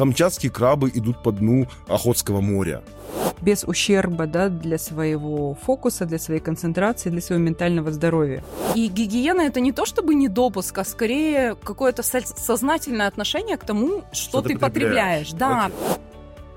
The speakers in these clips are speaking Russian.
камчатские крабы идут по дну Охотского моря. Без ущерба да, для своего фокуса, для своей концентрации, для своего ментального здоровья. И гигиена это не то чтобы не допуск, а скорее какое-то сознательное отношение к тому, что, что ты, ты потребляешь. Да. Окей.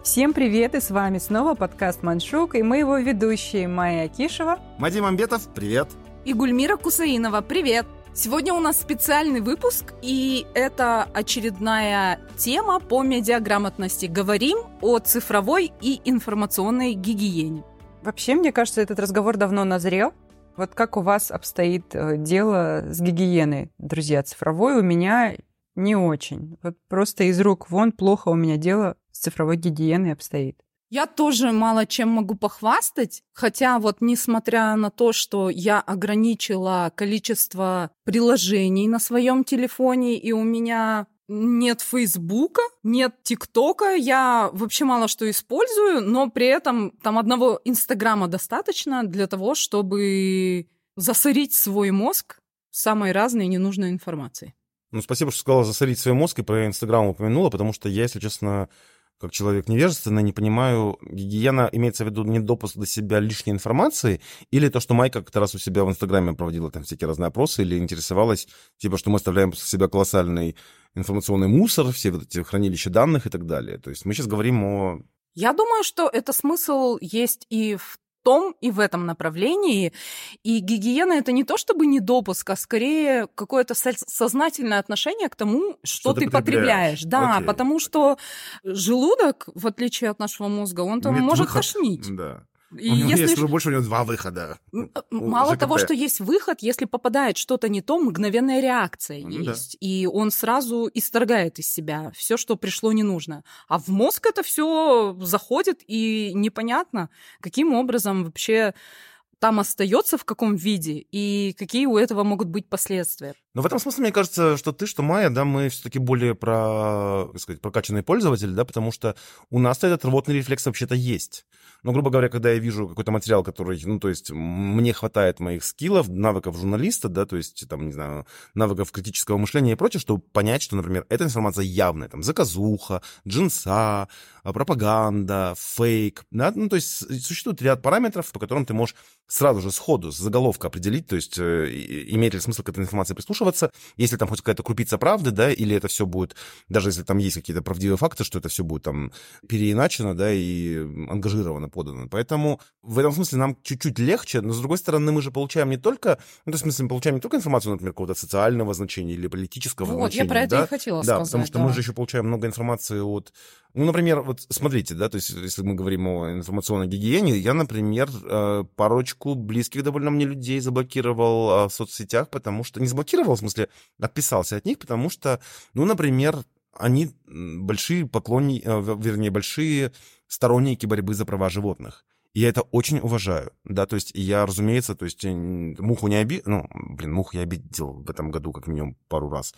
Всем привет, и с вами снова подкаст «Маншук», и мы его ведущие Майя Акишева. Мадим Амбетов, привет. И Гульмира Кусаинова, привет. Сегодня у нас специальный выпуск, и это очередная тема по медиаграмотности. Говорим о цифровой и информационной гигиене. Вообще, мне кажется, этот разговор давно назрел. Вот как у вас обстоит э, дело с гигиеной, друзья? Цифровой у меня не очень. Вот просто из рук вон плохо у меня дело с цифровой гигиеной обстоит. Я тоже мало чем могу похвастать, хотя вот несмотря на то, что я ограничила количество приложений на своем телефоне, и у меня нет Фейсбука, нет ТикТока, я вообще мало что использую, но при этом там одного Инстаграма достаточно для того, чтобы засорить свой мозг самой разной ненужной информацией. Ну, спасибо, что сказала засорить свой мозг и про Инстаграм упомянула, потому что я, если честно, как человек невежественный, не понимаю, гигиена имеется в виду не допуск до себя лишней информации, или то, что Майка как-то раз у себя в Инстаграме проводила там всякие разные опросы, или интересовалась, типа, что мы оставляем после себя колоссальный информационный мусор, все вот эти хранилища данных и так далее. То есть мы сейчас говорим о я думаю, что это смысл есть и в том и в этом направлении. И гигиена это не то чтобы не допуск, а скорее какое-то сознательное отношение к тому, что, что ты, ты потребляешь. потребляешь. Да, Окей. потому что желудок, в отличие от нашего мозга, он там может выход. тошнить. Да. И у него если... есть больше, у него два выхода. Мало ЖКП. того, что есть выход, если попадает что-то не то, мгновенная реакция ну, есть. Да. И он сразу исторгает из себя все, что пришло не нужно. А в мозг это все заходит, и непонятно, каким образом вообще там остается в каком виде и какие у этого могут быть последствия. Но в этом смысле, мне кажется, что ты, что Майя, да, мы все-таки более про, как сказать, прокачанные пользователи, да, потому что у нас этот рвотный рефлекс вообще-то есть. Но, грубо говоря, когда я вижу какой-то материал, который, ну, то есть мне хватает моих скиллов, навыков журналиста, да, то есть, там, не знаю, навыков критического мышления и прочее, чтобы понять, что, например, эта информация явная, там, заказуха, джинса, пропаганда, фейк, да, ну, то есть существует ряд параметров, по которым ты можешь сразу же сходу, с заголовка определить, то есть э, имеет ли смысл к этой информации прислушиваться, если там хоть какая-то крупица правды, да, или это все будет, даже если там есть какие-то правдивые факты, что это все будет там переиначено, да, и ангажировано подано. Поэтому в этом смысле нам чуть-чуть легче, но с другой стороны мы же получаем не только, ну, то есть, в смысле, мы получаем не только информацию, например, какого-то социального значения или политического вот, значения. Вот, я про это да? и хотела да, сказать. Да, потому что да. мы же еще получаем много информации от ну, например, вот смотрите, да, то есть если мы говорим о информационной гигиене, я, например, э, парочку близких довольно мне людей заблокировал э, в соцсетях, потому что... Не заблокировал, в смысле, отписался от них, потому что, ну, например, они большие поклонники, э, вернее, большие сторонники борьбы за права животных. Я это очень уважаю, да, то есть я, разумеется, то есть муху не обидел, ну, блин, муху я обидел в этом году как минимум пару раз,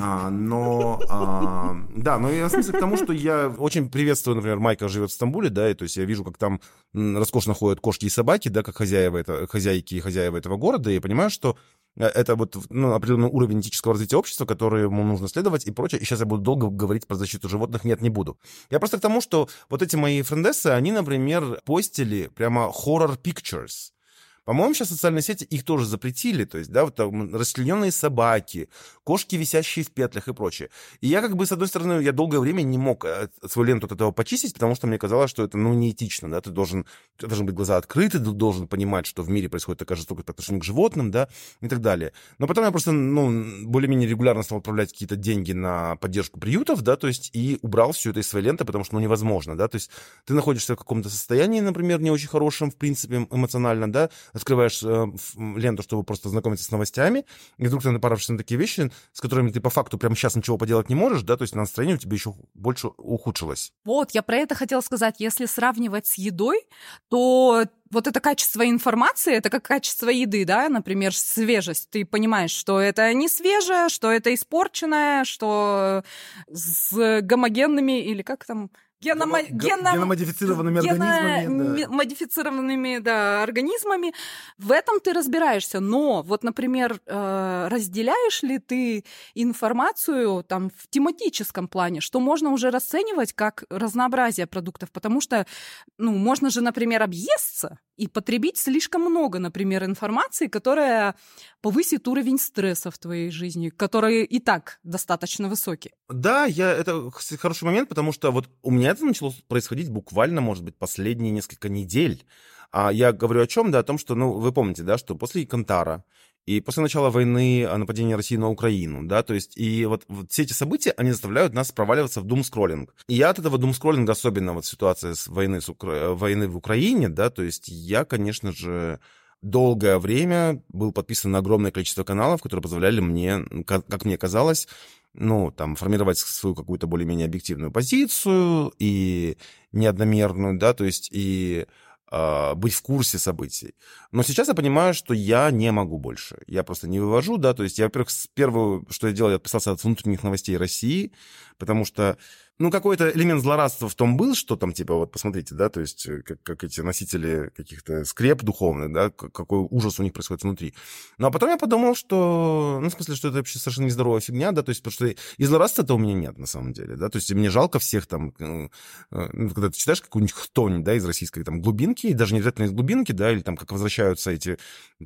а, но, а, да, но я в смысле к тому, что я очень приветствую, например, Майка живет в Стамбуле, да, и то есть я вижу, как там роскошно ходят кошки и собаки, да, как хозяева это, хозяйки и хозяева этого города, и я понимаю, что Э, это вот ну, определенный уровень этического развития общества, который ему нужно следовать и прочее. И сейчас я буду долго говорить про защиту животных. Нет, не буду. Я просто к тому, что вот эти мои френдессы, они, например, постили прямо horror pictures по-моему, сейчас социальные сети их тоже запретили, то есть, да, вот там расчлененные собаки, кошки, висящие в петлях и прочее. И я как бы, с одной стороны, я долгое время не мог э, свою ленту от этого почистить, потому что мне казалось, что это, ну, неэтично, да, ты должен, ты должен быть глаза открыты, ты должен понимать, что в мире происходит такая жестокость по отношению к животным, да, и так далее. Но потом я просто, ну, более-менее регулярно стал отправлять какие-то деньги на поддержку приютов, да, то есть, и убрал все это из своей ленты, потому что, ну, невозможно, да, то есть, ты находишься в каком-то состоянии, например, не очень хорошем, в принципе, эмоционально, да, открываешь э, ленту, чтобы просто знакомиться с новостями, и вдруг ты напаравшись на такие вещи, с которыми ты по факту прямо сейчас ничего поделать не можешь, да, то есть настроение у тебя еще больше ухудшилось. Вот, я про это хотела сказать. Если сравнивать с едой, то вот это качество информации, это как качество еды, да, например, свежесть. Ты понимаешь, что это не свежее, что это испорченное, что с гомогенными или как там геномо... Г- геном- геномодифицированными организмами, да. м- модифицированными да, организмами. В этом ты разбираешься. Но вот, например, э, разделяешь ли ты информацию там в тематическом плане, что можно уже расценивать как разнообразие продуктов, потому что, ну, можно же, например, объесться и потребить слишком много, например, информации, которая повысит уровень стресса в твоей жизни, который и так достаточно высокий. Да, я, это хороший момент, потому что вот у меня это начало происходить буквально, может быть, последние несколько недель. А я говорю о чем? Да, о том, что, ну, вы помните, да, что после Кантара и после начала войны, а, нападения России на Украину, да, то есть, и вот, вот все эти события, они заставляют нас проваливаться в думскроллинг. И я от этого думскроллинга, особенно вот ситуация с войны, с Укра... войны в Украине, да, то есть я, конечно же, долгое время был подписан на огромное количество каналов, которые позволяли мне, как, как мне казалось, ну, там, формировать свою какую-то более-менее объективную позицию и неодномерную, да, то есть и быть в курсе событий. Но сейчас я понимаю, что я не могу больше. Я просто не вывожу, да, то есть я, во-первых, первое, что я делал, я отписался от внутренних новостей России, потому что ну, какой-то элемент злорадства в том был, что там, типа, вот посмотрите, да, то есть, э, как, как эти носители каких-то скреп духовных, да, какой ужас у них происходит внутри. Ну, а потом я подумал, что, ну, в смысле, что это вообще совершенно нездоровая фигня, да, то есть, потому что и злорадства-то у меня нет, на самом деле, да, то есть, мне жалко всех там, э, ну, когда ты читаешь какую-нибудь хтонь, да, из российской там глубинки, и даже не обязательно из глубинки, да, или там, как возвращаются эти,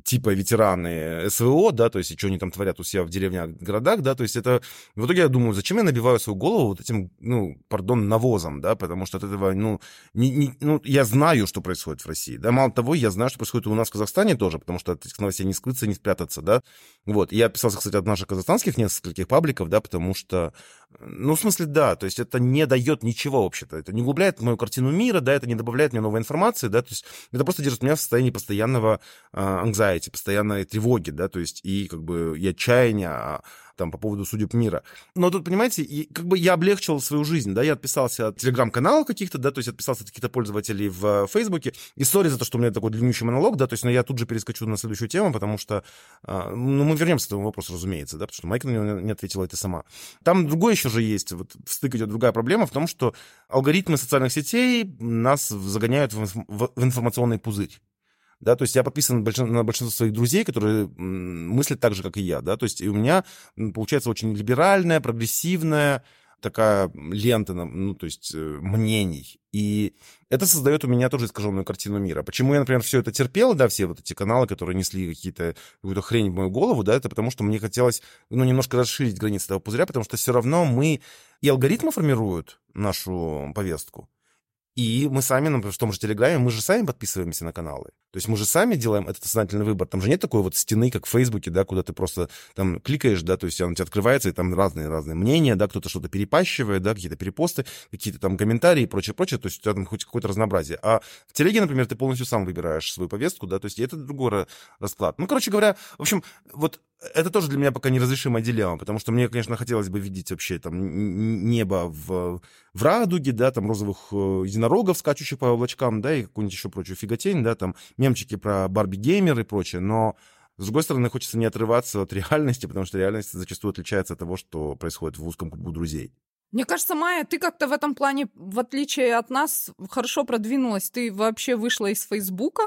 типа, ветераны СВО, да, то есть, и что они там творят у себя в деревнях, городах, да, то есть, это, в итоге я думаю, зачем я набиваю свою голову вот этим, ну, пардон, навозом, да, потому что от этого, ну, не, не, ну, я знаю, что происходит в России, да, мало того, я знаю, что происходит у нас в Казахстане тоже, потому что от этих новостей не скрыться, не спрятаться, да, вот, я отписался, кстати, от наших казахстанских нескольких пабликов, да, потому что, ну, в смысле, да, то есть это не дает ничего вообще-то, это не углубляет мою картину мира, да, это не добавляет мне новой информации, да, то есть это просто держит меня в состоянии постоянного uh, anxiety, постоянной тревоги, да, то есть и как бы и отчаяния, там, по поводу судеб мира. Но тут, понимаете, как бы я облегчил свою жизнь, да, я отписался от телеграм-каналов каких-то, да, то есть отписался от каких-то пользователей в Фейсбуке. И сори за то, что у меня такой длиннющий монолог, да, то есть, но я тут же перескочу на следующую тему, потому что, ну, мы вернемся к этому вопросу, разумеется, да, потому что Майка на него не ответила это сама. Там другое еще же есть, вот в стык идет другая проблема в том, что алгоритмы социальных сетей нас загоняют в информационный пузырь да, то есть я подписан на большинство своих друзей, которые мыслят так же, как и я, да, то есть у меня получается очень либеральная, прогрессивная такая лента, ну, то есть э, мнений. И это создает у меня тоже искаженную картину мира. Почему я, например, все это терпел, да, все вот эти каналы, которые несли какие-то, какую-то хрень в мою голову, да, это потому что мне хотелось, ну, немножко расширить границы этого пузыря, потому что все равно мы и алгоритмы формируют нашу повестку, и мы сами, например, в том же Телеграме, мы же сами подписываемся на каналы. То есть мы же сами делаем этот сознательный выбор. Там же нет такой вот стены, как в Фейсбуке, да, куда ты просто там кликаешь, да, то есть он тебе открывается, и там разные-разные мнения, да, кто-то что-то перепащивает, да, какие-то перепосты, какие-то там комментарии и прочее, прочее. То есть у тебя там хоть какое-то разнообразие. А в Телеге, например, ты полностью сам выбираешь свою повестку, да, то есть это другой расклад. Ну, короче говоря, в общем, вот это тоже для меня пока неразрешимая дилемма, потому что мне, конечно, хотелось бы видеть вообще там небо в, в радуге, да, там розовых э, единорогов, скачущих по облачкам, да, и какую-нибудь еще прочую фиготень, да, там мемчики про Барби-геймер и прочее, но с другой стороны, хочется не отрываться от реальности, потому что реальность зачастую отличается от того, что происходит в узком кругу друзей. Мне кажется, Майя, ты как-то в этом плане, в отличие от нас, хорошо продвинулась. Ты вообще вышла из Фейсбука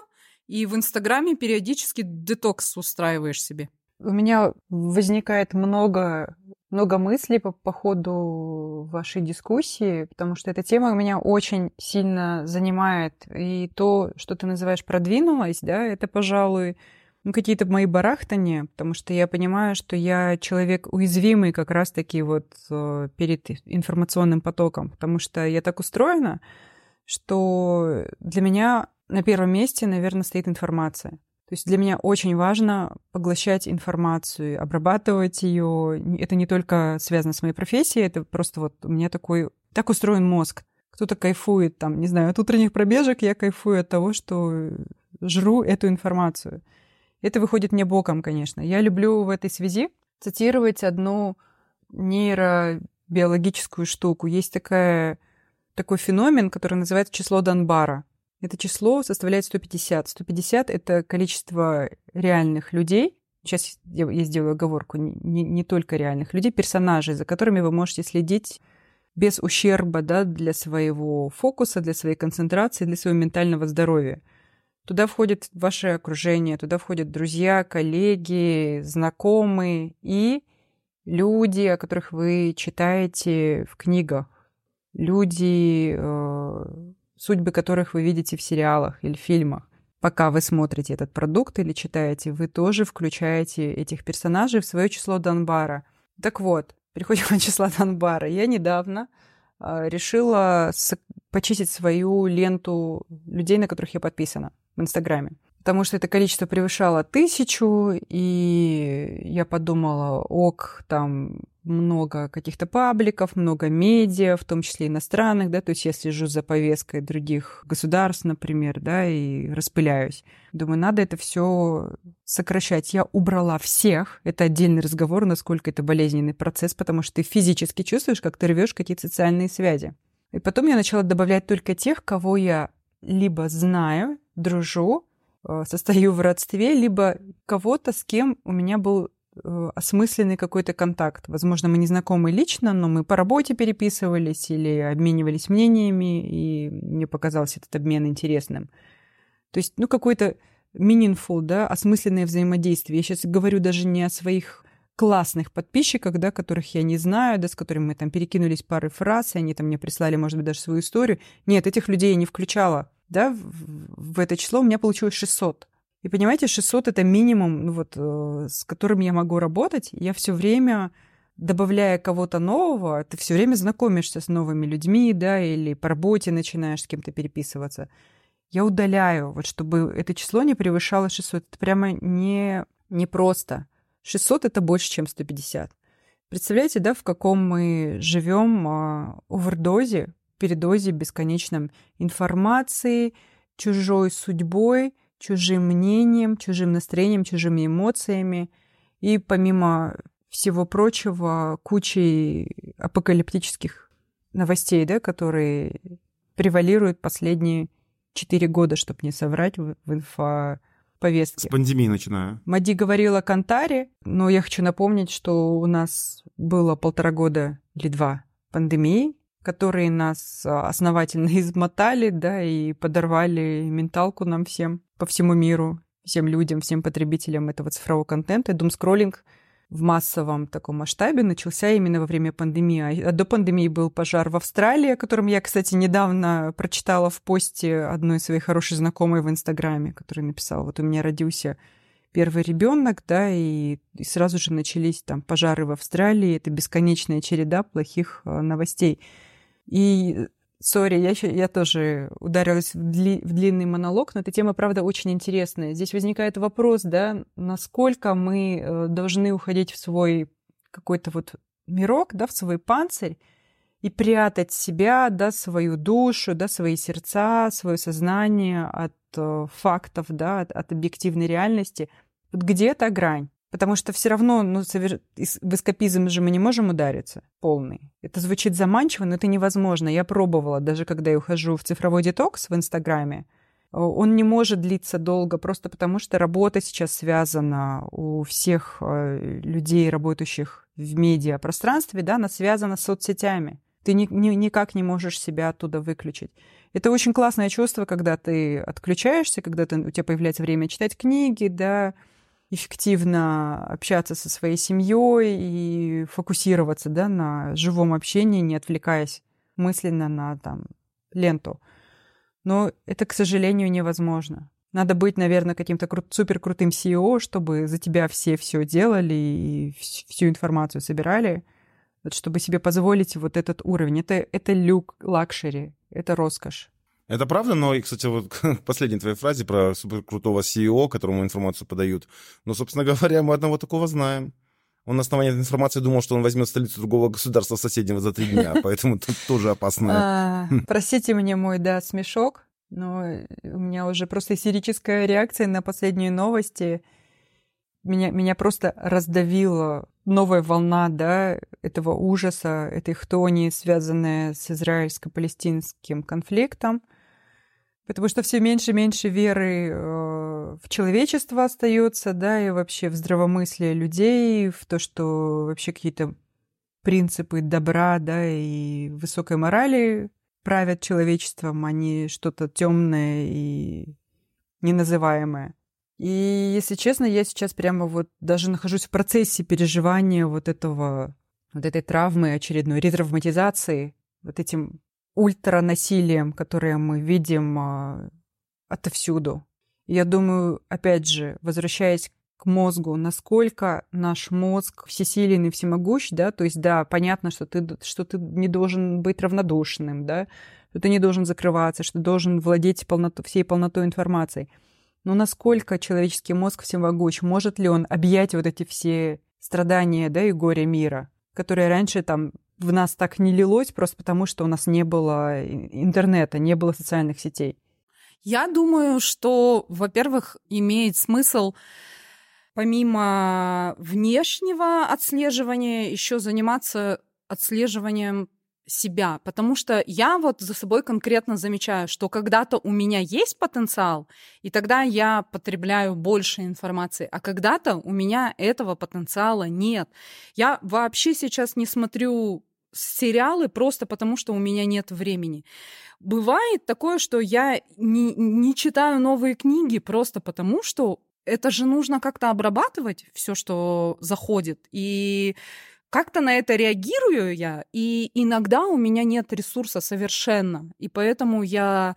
и в Инстаграме периодически детокс устраиваешь себе. У меня возникает много, много мыслей по, по ходу вашей дискуссии, потому что эта тема меня очень сильно занимает. И то, что ты называешь продвинулась, да, это, пожалуй, ну, какие-то мои барахтания, потому что я понимаю, что я человек уязвимый как раз-таки вот э, перед информационным потоком, потому что я так устроена, что для меня на первом месте, наверное, стоит информация. То есть для меня очень важно поглощать информацию, обрабатывать ее. Это не только связано с моей профессией, это просто вот у меня такой... Так устроен мозг. Кто-то кайфует там, не знаю, от утренних пробежек я кайфую от того, что жру эту информацию. Это выходит мне боком, конечно. Я люблю в этой связи цитировать одну нейробиологическую штуку. Есть такая, такой феномен, который называется число Донбара. Это число составляет 150. 150 — это количество реальных людей. Сейчас я, я сделаю оговорку. Не, не, не только реальных людей, персонажей, за которыми вы можете следить без ущерба да, для своего фокуса, для своей концентрации, для своего ментального здоровья. Туда входит ваше окружение, туда входят друзья, коллеги, знакомые и люди, о которых вы читаете в книгах, люди, э, судьбы которых вы видите в сериалах или фильмах. Пока вы смотрите этот продукт или читаете, вы тоже включаете этих персонажей в свое число Донбара. Так вот, переходим от числа Донбара. Я недавно э, решила почистить свою ленту людей, на которых я подписана в Инстаграме потому что это количество превышало тысячу, и я подумала, ок, там много каких-то пабликов, много медиа, в том числе иностранных, да, то есть я слежу за повесткой других государств, например, да, и распыляюсь. Думаю, надо это все сокращать. Я убрала всех. Это отдельный разговор, насколько это болезненный процесс, потому что ты физически чувствуешь, как ты рвешь какие-то социальные связи. И потом я начала добавлять только тех, кого я либо знаю, дружу, состою в родстве, либо кого-то, с кем у меня был э, осмысленный какой-то контакт. Возможно, мы не знакомы лично, но мы по работе переписывались или обменивались мнениями, и мне показался этот обмен интересным. То есть, ну, какой-то meaningful, да, осмысленное взаимодействие. Я сейчас говорю даже не о своих классных подписчиках, да, которых я не знаю, да, с которыми мы там перекинулись пары фраз, и они там мне прислали, может быть, даже свою историю. Нет, этих людей я не включала да, в, в это число у меня получилось 600. И понимаете, 600 это минимум, ну вот, э, с которым я могу работать. Я все время добавляя кого-то нового, ты все время знакомишься с новыми людьми, да, или по работе начинаешь с кем-то переписываться. Я удаляю, вот чтобы это число не превышало 600. Это прямо не, не просто. 600 — это больше, чем 150. Представляете, да, в каком мы живем а, овердозе, передозе бесконечном информации, чужой судьбой, чужим мнением, чужим настроением, чужими эмоциями. И помимо всего прочего, кучей апокалиптических новостей, да, которые превалируют последние четыре года, чтобы не соврать в, в инфоповестке. С пандемии начинаю. Мади говорила о Кантаре, но я хочу напомнить, что у нас было полтора года или два пандемии, которые нас а, основательно измотали, да, и подорвали менталку нам всем по всему миру, всем людям, всем потребителям этого цифрового контента. Думскроллинг в массовом таком масштабе начался именно во время пандемии. А до пандемии был пожар в Австралии, о котором я, кстати, недавно прочитала в посте одной своей хорошей знакомой в Инстаграме, которая написала, вот у меня родился первый ребенок, да, и, и сразу же начались там пожары в Австралии. Это бесконечная череда плохих а, новостей. И Сори, я, я тоже ударилась в, дли, в длинный монолог, но эта тема, правда, очень интересная. Здесь возникает вопрос, да, насколько мы э, должны уходить в свой какой-то вот мирок, да, в свой панцирь и прятать себя, да, свою душу, да, свои сердца, свое сознание от э, фактов, да, от, от объективной реальности. Вот где эта грань? Потому что все равно ну, совер... в эскапизм же мы не можем удариться полный. Это звучит заманчиво, но это невозможно. Я пробовала, даже когда я ухожу в цифровой детокс в Инстаграме, он не может длиться долго, просто потому что работа сейчас связана у всех э, людей, работающих в медиапространстве, да, она связана с соцсетями. Ты ни, ни, никак не можешь себя оттуда выключить. Это очень классное чувство, когда ты отключаешься, когда ты, у тебя появляется время читать книги, да, эффективно общаться со своей семьей и фокусироваться да, на живом общении, не отвлекаясь мысленно на там, ленту. Но это, к сожалению, невозможно. Надо быть, наверное, каким-то кру- супер CEO, чтобы за тебя все все делали и всю информацию собирали, чтобы себе позволить вот этот уровень. Это, это люк, luxury, это роскошь. Это правда, но, и, кстати, вот к последней твоей фразе про суперкрутого CEO, которому информацию подают. Ну, собственно говоря, мы одного такого знаем. Он на основании этой информации думал, что он возьмет столицу другого государства соседнего за три дня, поэтому тут тоже опасно. А, простите мне мой, да, смешок, но у меня уже просто истерическая реакция на последние новости. Меня, меня просто раздавила новая волна, да, этого ужаса, этой хтони, связанная с израильско-палестинским конфликтом – Потому что все меньше и меньше веры э, в человечество остается, да, и вообще в здравомыслие людей, в то, что вообще какие-то принципы добра, да, и высокой морали правят человечеством, а не что-то темное и неназываемое. И, если честно, я сейчас прямо вот даже нахожусь в процессе переживания вот этого, вот этой травмы, очередной ретравматизации, вот этим ультранасилием, которое мы видим а, отовсюду. Я думаю, опять же, возвращаясь к мозгу, насколько наш мозг всесилен и всемогущ, да, то есть, да, понятно, что ты, что ты не должен быть равнодушным, да, что ты не должен закрываться, что ты должен владеть полноту, всей полнотой информации – но насколько человеческий мозг всемогущ? Может ли он объять вот эти все страдания, да, и горе мира, которые раньше там в нас так не лилось, просто потому что у нас не было интернета, не было социальных сетей? Я думаю, что, во-первых, имеет смысл помимо внешнего отслеживания еще заниматься отслеживанием себя, потому что я вот за собой конкретно замечаю, что когда-то у меня есть потенциал, и тогда я потребляю больше информации, а когда-то у меня этого потенциала нет. Я вообще сейчас не смотрю сериалы просто потому, что у меня нет времени. Бывает такое, что я не, не читаю новые книги просто потому, что это же нужно как-то обрабатывать все, что заходит. И как-то на это реагирую я, и иногда у меня нет ресурса совершенно. И поэтому я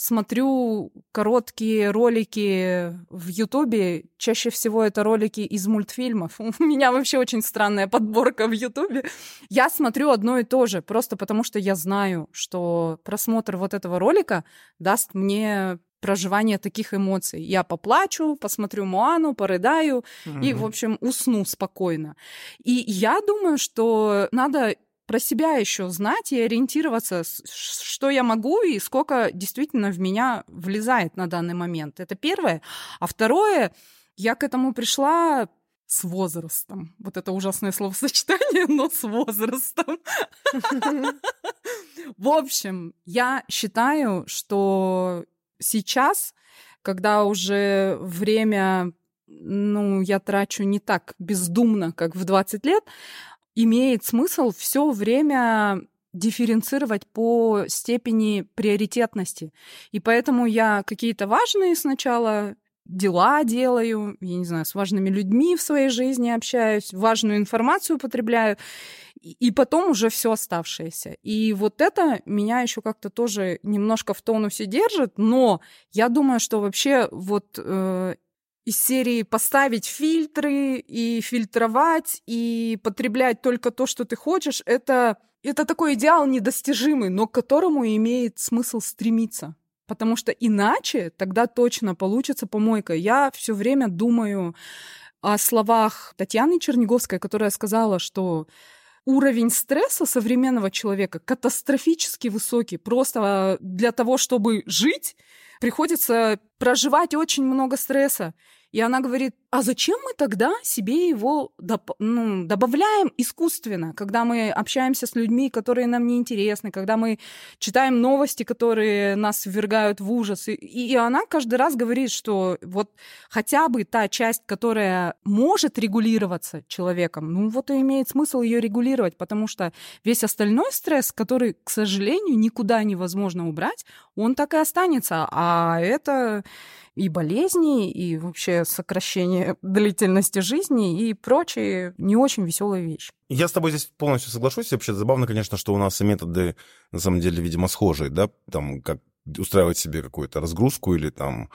смотрю короткие ролики в Ютубе. Чаще всего это ролики из мультфильмов. У меня вообще очень странная подборка в Ютубе. Я смотрю одно и то же, просто потому что я знаю, что просмотр вот этого ролика даст мне проживание таких эмоций. Я поплачу, посмотрю Муану, порыдаю mm-hmm. и, в общем, усну спокойно. И я думаю, что надо про себя еще знать и ориентироваться, что я могу и сколько действительно в меня влезает на данный момент. Это первое. А второе, я к этому пришла с возрастом. Вот это ужасное словосочетание, но с возрастом. В общем, я считаю, что сейчас, когда уже время, ну, я трачу не так бездумно, как в 20 лет, имеет смысл все время дифференцировать по степени приоритетности. И поэтому я какие-то важные сначала дела делаю, я не знаю, с важными людьми в своей жизни общаюсь, важную информацию потребляю, и потом уже все оставшееся. И вот это меня еще как-то тоже немножко в тонусе держит, но я думаю, что вообще вот э, из серии поставить фильтры и фильтровать и потреблять только то, что ты хочешь, это это такой идеал недостижимый, но к которому имеет смысл стремиться. Потому что иначе тогда точно получится помойка. Я все время думаю о словах Татьяны Черниговской, которая сказала, что уровень стресса современного человека катастрофически высокий. Просто для того, чтобы жить, приходится проживать очень много стресса. И она говорит, а зачем мы тогда себе его доп- ну, добавляем искусственно, когда мы общаемся с людьми, которые нам не интересны, когда мы читаем новости, которые нас ввергают в ужас. И, и она каждый раз говорит, что вот хотя бы та часть, которая может регулироваться человеком, ну вот и имеет смысл ее регулировать, потому что весь остальной стресс, который, к сожалению, никуда невозможно убрать, он так и останется. А это и болезни, и вообще сокращение длительности жизни и прочие не очень веселые вещи. Я с тобой здесь полностью соглашусь. Вообще забавно, конечно, что у нас и методы, на самом деле, видимо, схожие, да, там, как устраивать себе какую-то разгрузку или там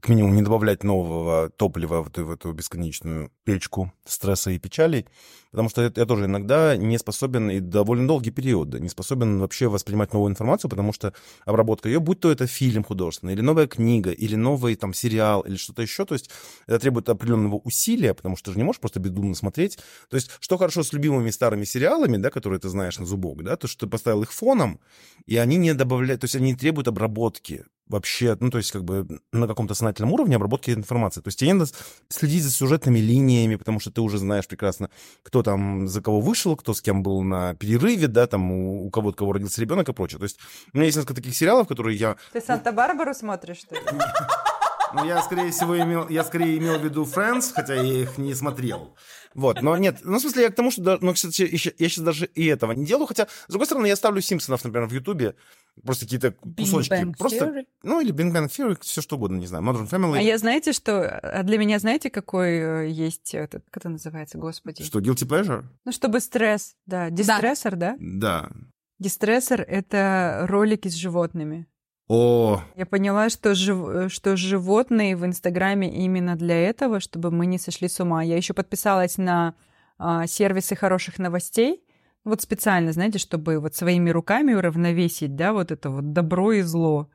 к минимуму не добавлять нового топлива в эту, в эту бесконечную печку стресса и печалей, потому что я, я тоже иногда не способен, и довольно долгий период, не способен вообще воспринимать новую информацию, потому что обработка ее, будь то это фильм художественный, или новая книга, или новый там сериал, или что-то еще, то есть это требует определенного усилия, потому что ты же не можешь просто бездумно смотреть. То есть что хорошо с любимыми старыми сериалами, да, которые ты знаешь на зубок, да, то, что ты поставил их фоном, и они не добавляют, то есть они требуют обработки вообще, ну, то есть как бы на каком-то сознательном уровне обработки информации. То есть тебе надо следить за сюжетными линиями, потому что ты уже знаешь прекрасно, кто там за кого вышел, кто с кем был на перерыве, да, там у, у кого-то кого родился ребенок и прочее. То есть у меня есть несколько таких сериалов, которые я... Ты Санта-Барбару смотришь, что ли? Ну, я, скорее всего, имел, я скорее имел в виду Friends, хотя я их не смотрел. Вот, но нет, ну, в смысле, я к тому, что, ну, кстати, еще, я сейчас даже и этого не делаю, хотя, с другой стороны, я ставлю Симпсонов, например, в Ютубе, просто какие-то кусочки. Bang просто, Theory? ну, или Big Bang Theory, все что угодно, не знаю, Modern Family. А я знаете, что... А для меня знаете, какой э, есть... Этот, как это называется, господи? Что, Guilty Pleasure? Ну, чтобы стресс, да. Дистрессор, да? Да. Дистрессор — это ролики с животными. О, Я поняла, что, жив- что животные в Инстаграме именно для этого, чтобы мы не сошли с ума. Я еще подписалась на а, сервисы хороших новостей. Вот специально, знаете, чтобы вот своими руками уравновесить, да, вот это вот добро и зло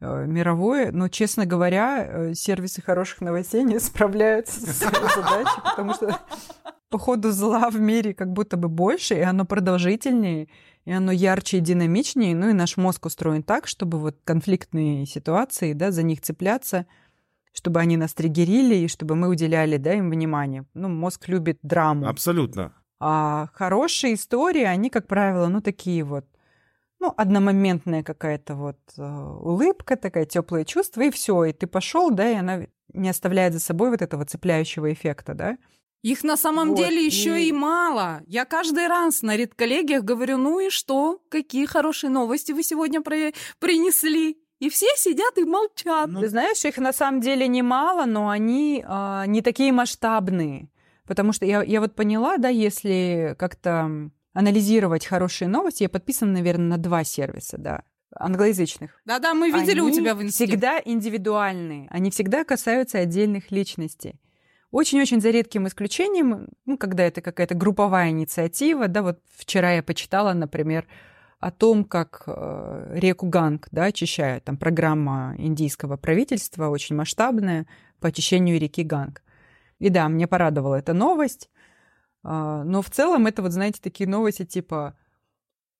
э, мировое. Но, честно говоря, э, сервисы хороших новостей не справляются со своей задачей, потому что по ходу зла в мире как будто бы больше, и оно продолжительнее, и оно ярче и динамичнее, ну и наш мозг устроен так, чтобы вот конфликтные ситуации, да, за них цепляться, чтобы они нас триггерили, и чтобы мы уделяли, да, им внимание. Ну, мозг любит драму. абсолютно. А хорошие истории, они, как правило, ну, такие вот, ну, одномоментная какая-то вот э, улыбка, такая теплое чувство, и все, и ты пошел, да, и она не оставляет за собой вот этого цепляющего эффекта, да. Их на самом Вот, деле еще и- и мало. Я каждый раз на редколлегиях говорю, ну и что? Какие хорошие новости вы сегодня при- принесли? И все сидят и молчат. Ну, Ты знаешь, их на самом деле немало, но они а, не такие масштабные. Потому что я, я вот поняла, да, если как-то анализировать хорошие новости, я подписана, наверное, на два сервиса, да, англоязычных. Да-да, мы видели у Они тебя в инсте. всегда индивидуальные, они всегда касаются отдельных личностей. Очень-очень за редким исключением, ну, когда это какая-то групповая инициатива, да, вот вчера я почитала, например, о том, как э, реку Ганг, да, очищают. Там программа индийского правительства очень масштабная по очищению реки Ганг. И да, мне порадовала эта новость. А, но в целом это вот, знаете, такие новости типа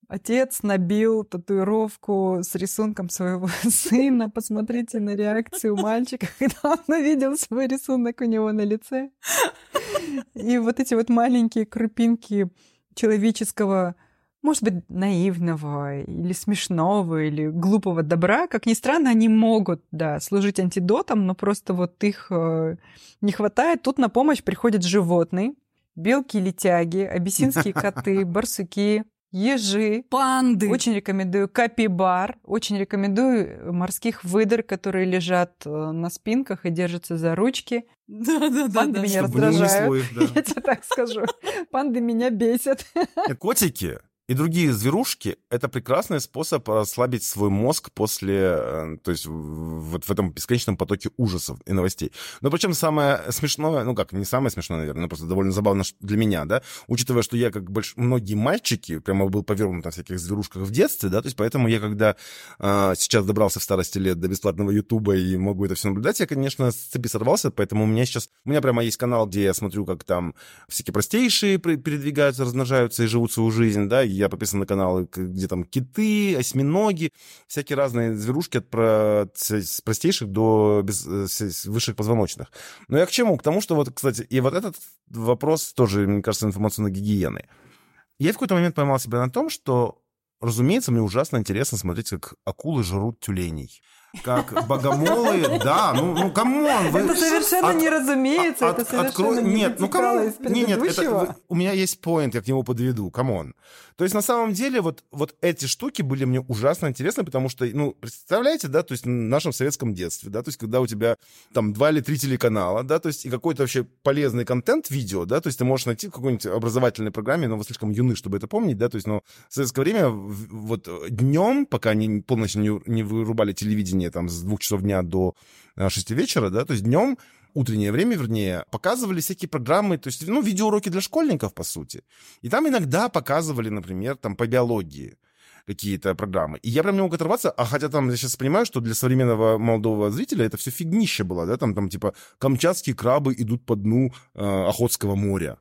Отец набил татуировку с рисунком своего сына. Посмотрите на реакцию мальчика, когда он увидел свой рисунок у него на лице. И вот эти вот маленькие крупинки человеческого, может быть, наивного или смешного или глупого добра, как ни странно, они могут, да, служить антидотом, но просто вот их э, не хватает. Тут на помощь приходят животные, белки, летяги, абиссинские коты, барсуки, ежи, Панды. очень рекомендую капибар, очень рекомендую морских выдр, которые лежат э, на спинках и держатся за ручки. Да-да-да. Панды меня Чтобы не раздражают. унесло их, да. Я тебе так скажу. Панды меня бесят. Нет, Котики и другие зверушки — это прекрасный способ расслабить свой мозг после, э, то есть вот в этом бесконечном потоке ужасов и новостей. Но причем самое смешное, ну как, не самое смешное, наверное, но просто довольно забавно для меня, да, учитывая, что я, как больш... многие мальчики, прямо был повернут на всяких зверушках в детстве, да, то есть поэтому я, когда э, сейчас добрался в старости лет до бесплатного Ютуба и могу это все наблюдать, я, конечно, с цепи сорвался, поэтому у меня сейчас, у меня прямо есть канал, где я смотрю, как там всякие простейшие передвигаются, размножаются и живут свою жизнь, да, я подписан на каналы, где там киты, осьминоги, всякие разные зверушки от про- с простейших до без- э, высших позвоночных. Но я к чему? К тому, что вот, кстати, и вот этот вопрос тоже, мне кажется, информационной гигиены. Я в какой-то момент поймал себя на том, что, разумеется, мне ужасно интересно смотреть, как акулы жрут тюленей. Как богомолы, да, ну, ну, come on, вы... Это совершенно от- не разумеется, от- это совершенно открой- не Нет, ну come on, из не, нет, это, у меня есть point, я к нему подведу, come on. То есть на самом деле вот, вот эти штуки были мне ужасно интересны, потому что, ну, представляете, да, то есть в нашем советском детстве, да, то есть когда у тебя там два или три телеканала, да, то есть и какой-то вообще полезный контент видео, да, то есть ты можешь найти в какой-нибудь образовательной программе, но вы слишком юны, чтобы это помнить, да, то есть, но в советское время вот днем, пока они полностью не, не вырубали телевидение там с двух часов дня до а, шести вечера, да, то есть днем утреннее время, вернее, показывали всякие программы, то есть, ну, видеоуроки для школьников, по сути. И там иногда показывали, например, там по биологии какие-то программы. И я прям не мог оторваться, а хотя там я сейчас понимаю, что для современного молодого зрителя это все фигнище было, да, там, там типа камчатские крабы идут по дну э, Охотского моря.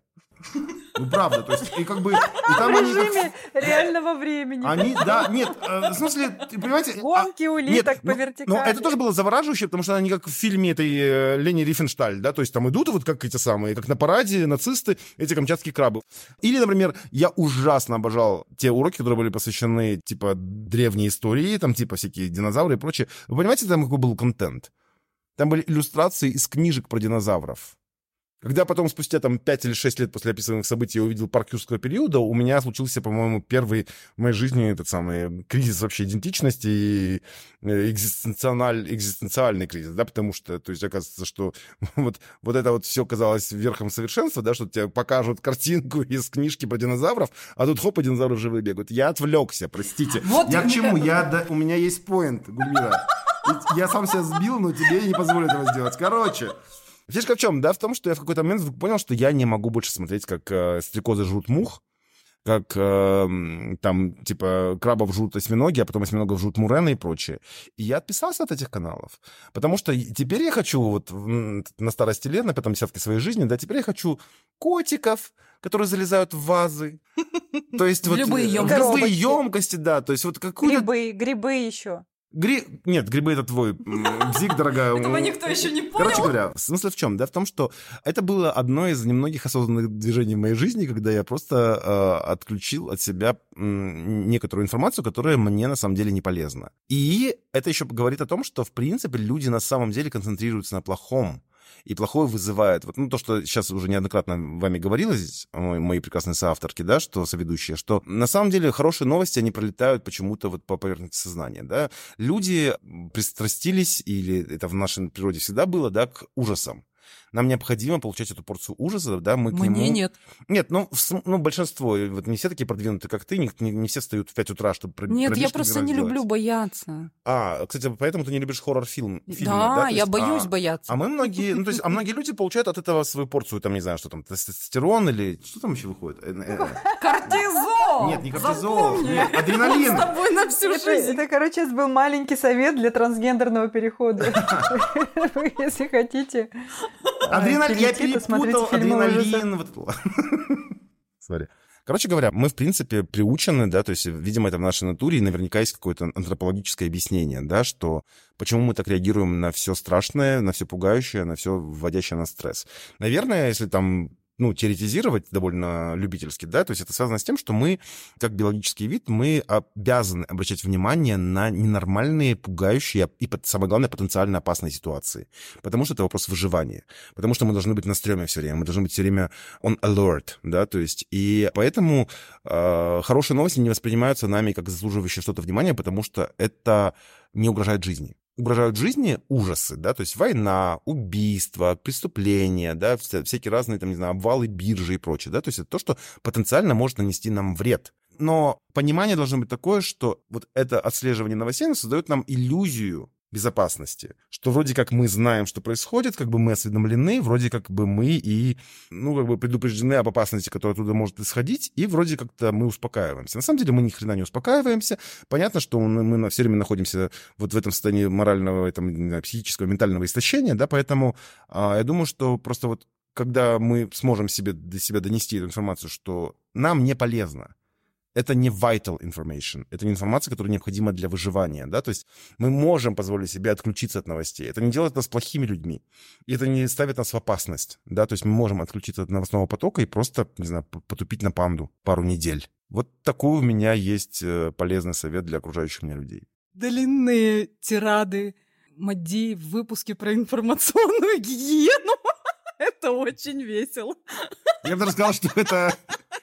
Ну, правда, то есть, и как бы... И В там они как... режиме реального времени. Они, да, нет, э, в смысле, ты понимаете... а- Гонки улиток по ну, вертикали. Но это тоже было завораживающе, потому что они как в фильме этой э, Лени Рифеншталь, да, то есть там идут вот как эти самые, как на параде нацисты, эти камчатские крабы. Или, например, я ужасно обожал те уроки, которые были посвящены, типа, древней истории, там, типа, всякие динозавры и прочее. Вы понимаете, там какой был контент? Там были иллюстрации из книжек про динозавров. Когда потом, спустя там 5 или 6 лет после описанных событий, я увидел парк юрского периода, у меня случился, по-моему, первый в моей жизни этот самый кризис вообще идентичности и э, экзистенциаль, экзистенциальный кризис, да, потому что, то есть, оказывается, что вот, вот это вот все казалось верхом совершенства, да, что тебе покажут картинку из книжки про динозавров, а тут хоп, и динозавры живые бегают. Я отвлекся, простите. Вот я к чему? Я, да, у меня есть поинт, Гульмира. И Я сам себя сбил, но тебе не позволю этого сделать. Короче, Фишка в чем, да, в том, что я в какой-то момент вдруг понял, что я не могу больше смотреть, как э, стрекозы жрут мух, как э, там, типа, крабов жрут осьминоги, а потом осьминогов жрут мурены и прочее. И я отписался от этих каналов. Потому что теперь я хочу вот на старости лет, на пятом десятке своей жизни, да, теперь я хочу котиков, которые залезают в вазы. То есть вот... любые э, емкости. Любые емкости, да. То есть вот какую-то... Грибы, грибы еще. Гри... Нет, грибы это твой бзик, дорогая. Этого никто еще не понял. Короче говоря, смысл в чем? Да, в том, что это было одно из немногих осознанных движений в моей жизни, когда я просто э, отключил от себя некоторую информацию, которая мне на самом деле не полезна. И это еще говорит о том, что, в принципе, люди на самом деле концентрируются на плохом. И плохое вызывает. Вот, ну, то, что сейчас уже неоднократно вами говорилось, мои прекрасные соавторки, да, что соведущие, что на самом деле хорошие новости, они пролетают почему-то вот по поверхности сознания, да. Люди пристрастились, или это в нашей природе всегда было, да, к ужасам. Нам необходимо получать эту порцию ужаса, да, мы к Мне нему... нет. Нет, ну, ну, большинство, вот не все такие продвинутые, как ты, не, не- не все встают в 5 утра, чтобы Нет, я просто не делать. люблю бояться. А, кстати, поэтому ты не любишь хоррор-фильм? Да, То я есть, боюсь а, бояться. а мы многие, ну, то есть, а многие люди получают от этого свою порцию, там, не знаю, что там, тестостерон или что там еще выходит? Э, э, э. Кортизол! Нет, не кортизол, Запомни. нет, адреналин. С тобой на всю Это, жизнь. это, короче, это был маленький совет для трансгендерного перехода. Вы, если хотите э, Адреналин, я перепутал адреналин. Сори. Короче говоря, мы, в принципе, приучены, да, то есть, видимо, это в нашей натуре, и наверняка есть какое-то антропологическое объяснение, да, что почему мы так реагируем на все страшное, на все пугающее, на все вводящее на стресс. Наверное, если там ну, теоретизировать довольно любительски, да, то есть это связано с тем, что мы, как биологический вид, мы обязаны обращать внимание на ненормальные, пугающие и, самое главное, потенциально опасные ситуации. Потому что это вопрос выживания. Потому что мы должны быть на стреме все время, мы должны быть все время on alert, да, то есть, и поэтому э, хорошие новости не воспринимаются нами как заслуживающие что-то внимания, потому что это не угрожает жизни. Угрожают жизни ужасы, да, то есть война, убийства, преступления, да, вся- всякие разные, там, не знаю, обвалы биржи и прочее, да, то есть это то, что потенциально может нанести нам вред. Но понимание должно быть такое, что вот это отслеживание новостей создает нам иллюзию безопасности, что вроде как мы знаем, что происходит, как бы мы осведомлены, вроде как бы мы и, ну, как бы предупреждены об опасности, которая оттуда может исходить, и вроде как-то мы успокаиваемся. На самом деле мы ни хрена не успокаиваемся. Понятно, что мы все время находимся вот в этом состоянии морального, там, психического, ментального истощения, да, поэтому а, я думаю, что просто вот когда мы сможем себе, до себя донести эту информацию, что нам не полезно, это не vital information, это не информация, которая необходима для выживания, да, то есть мы можем позволить себе отключиться от новостей. Это не делает нас плохими людьми, и это не ставит нас в опасность, да, то есть мы можем отключиться от новостного потока и просто, не знаю, потупить на панду пару недель. Вот такой у меня есть э, полезный совет для окружающих меня людей. Длинные тирады Мади в выпуске про информационную гигиену. Это очень весело. Я бы даже сказал, что это,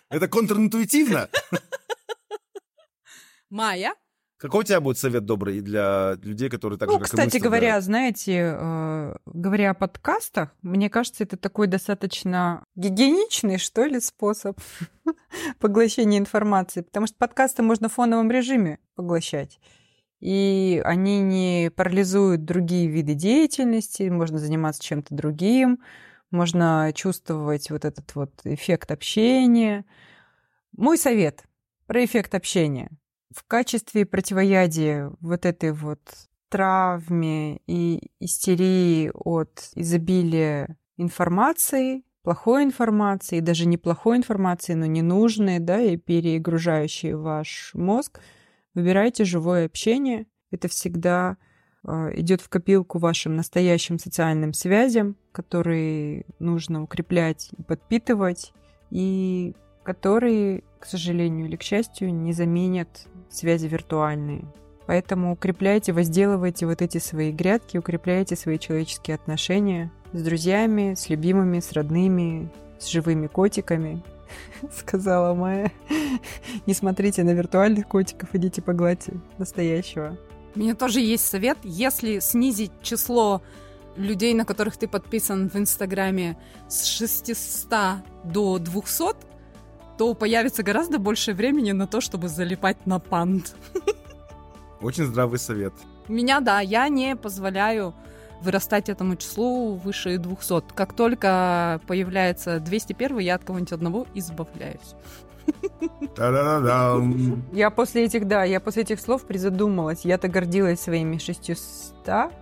это контринтуитивно. Майя, Какой у тебя будет совет добрый для людей, которые так Ну, же, как и мы, кстати страдают? говоря, знаете, э, говоря о подкастах, мне кажется, это такой достаточно гигиеничный, что ли, способ поглощения информации, потому что подкасты можно в фоновом режиме поглощать. И они не парализуют другие виды деятельности, можно заниматься чем-то другим, можно чувствовать вот этот вот эффект общения. Мой совет про эффект общения. В качестве противоядия вот этой вот травме и истерии от изобилия информации, плохой информации, даже неплохой информации, но ненужной, да, и перегружающей ваш мозг, выбирайте живое общение. Это всегда э, идет в копилку вашим настоящим социальным связям, которые нужно укреплять и подпитывать, и которые, к сожалению или к счастью, не заменят связи виртуальные. Поэтому укрепляйте, возделывайте вот эти свои грядки, укрепляйте свои человеческие отношения с друзьями, с любимыми, с родными, с живыми котиками, сказала Майя. Не смотрите на виртуальных котиков, идите погладьте настоящего. У меня тоже есть совет. Если снизить число людей, на которых ты подписан в Инстаграме с 600 до 200, то появится гораздо больше времени на то, чтобы залипать на панд. Очень здравый совет. Меня, да, я не позволяю вырастать этому числу выше 200. Как только появляется 201, я от кого-нибудь одного избавляюсь. Та-да-да-дам. Я после этих, да, я после этих слов призадумалась. Я-то гордилась своими 600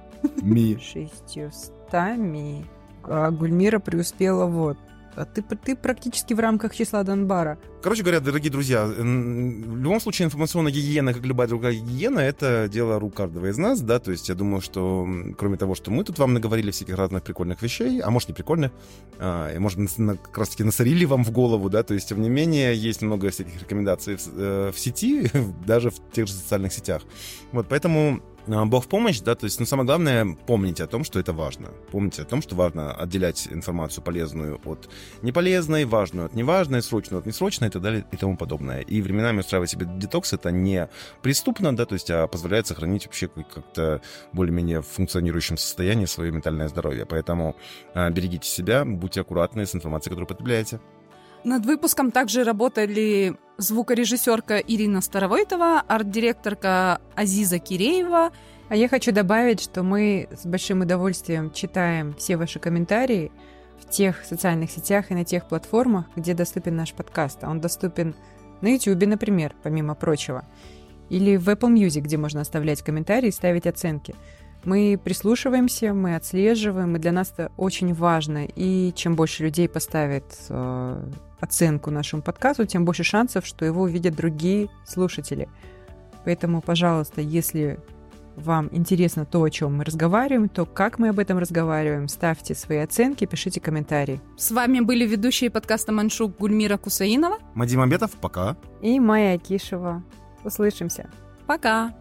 Ми. 600 ми. А Гульмира преуспела вот. А ты, ты практически в рамках числа Донбара. Короче говоря, дорогие друзья, в любом случае информационная гигиена, как любая другая гигиена, это дело рук каждого из нас, да, то есть я думаю, что кроме того, что мы тут вам наговорили всяких разных прикольных вещей, а может не прикольных, а, и может как раз таки насорили вам в голову, да, то есть тем не менее есть много всяких рекомендаций в, э, в сети, даже в тех же социальных сетях. Вот, поэтому Бог в помощь, да, то есть, ну, самое главное, помните о том, что это важно. Помните о том, что важно отделять информацию полезную от неполезной, важную от неважной, срочную от несрочной и так далее и тому подобное. И временами устраивать себе детокс это не преступно, да, то есть, а позволяет сохранить вообще как-то более-менее функционирующем состоянии свое ментальное здоровье. Поэтому а, берегите себя, будьте аккуратны с информацией, которую потребляете. Над выпуском также работали звукорежиссерка Ирина Старовойтова, арт-директорка Азиза Киреева. А я хочу добавить, что мы с большим удовольствием читаем все ваши комментарии в тех социальных сетях и на тех платформах, где доступен наш подкаст. А он доступен на YouTube, например, помимо прочего. Или в Apple Music, где можно оставлять комментарии и ставить оценки. Мы прислушиваемся, мы отслеживаем, и для нас это очень важно. И чем больше людей поставит э, оценку нашему подкасту, тем больше шансов, что его увидят другие слушатели. Поэтому, пожалуйста, если вам интересно то, о чем мы разговариваем, то как мы об этом разговариваем, ставьте свои оценки, пишите комментарии. С вами были ведущие подкаста «Маншук» Гульмира Кусаинова. Мадим Амбетов, пока. И Майя Акишева. Услышимся. Пока!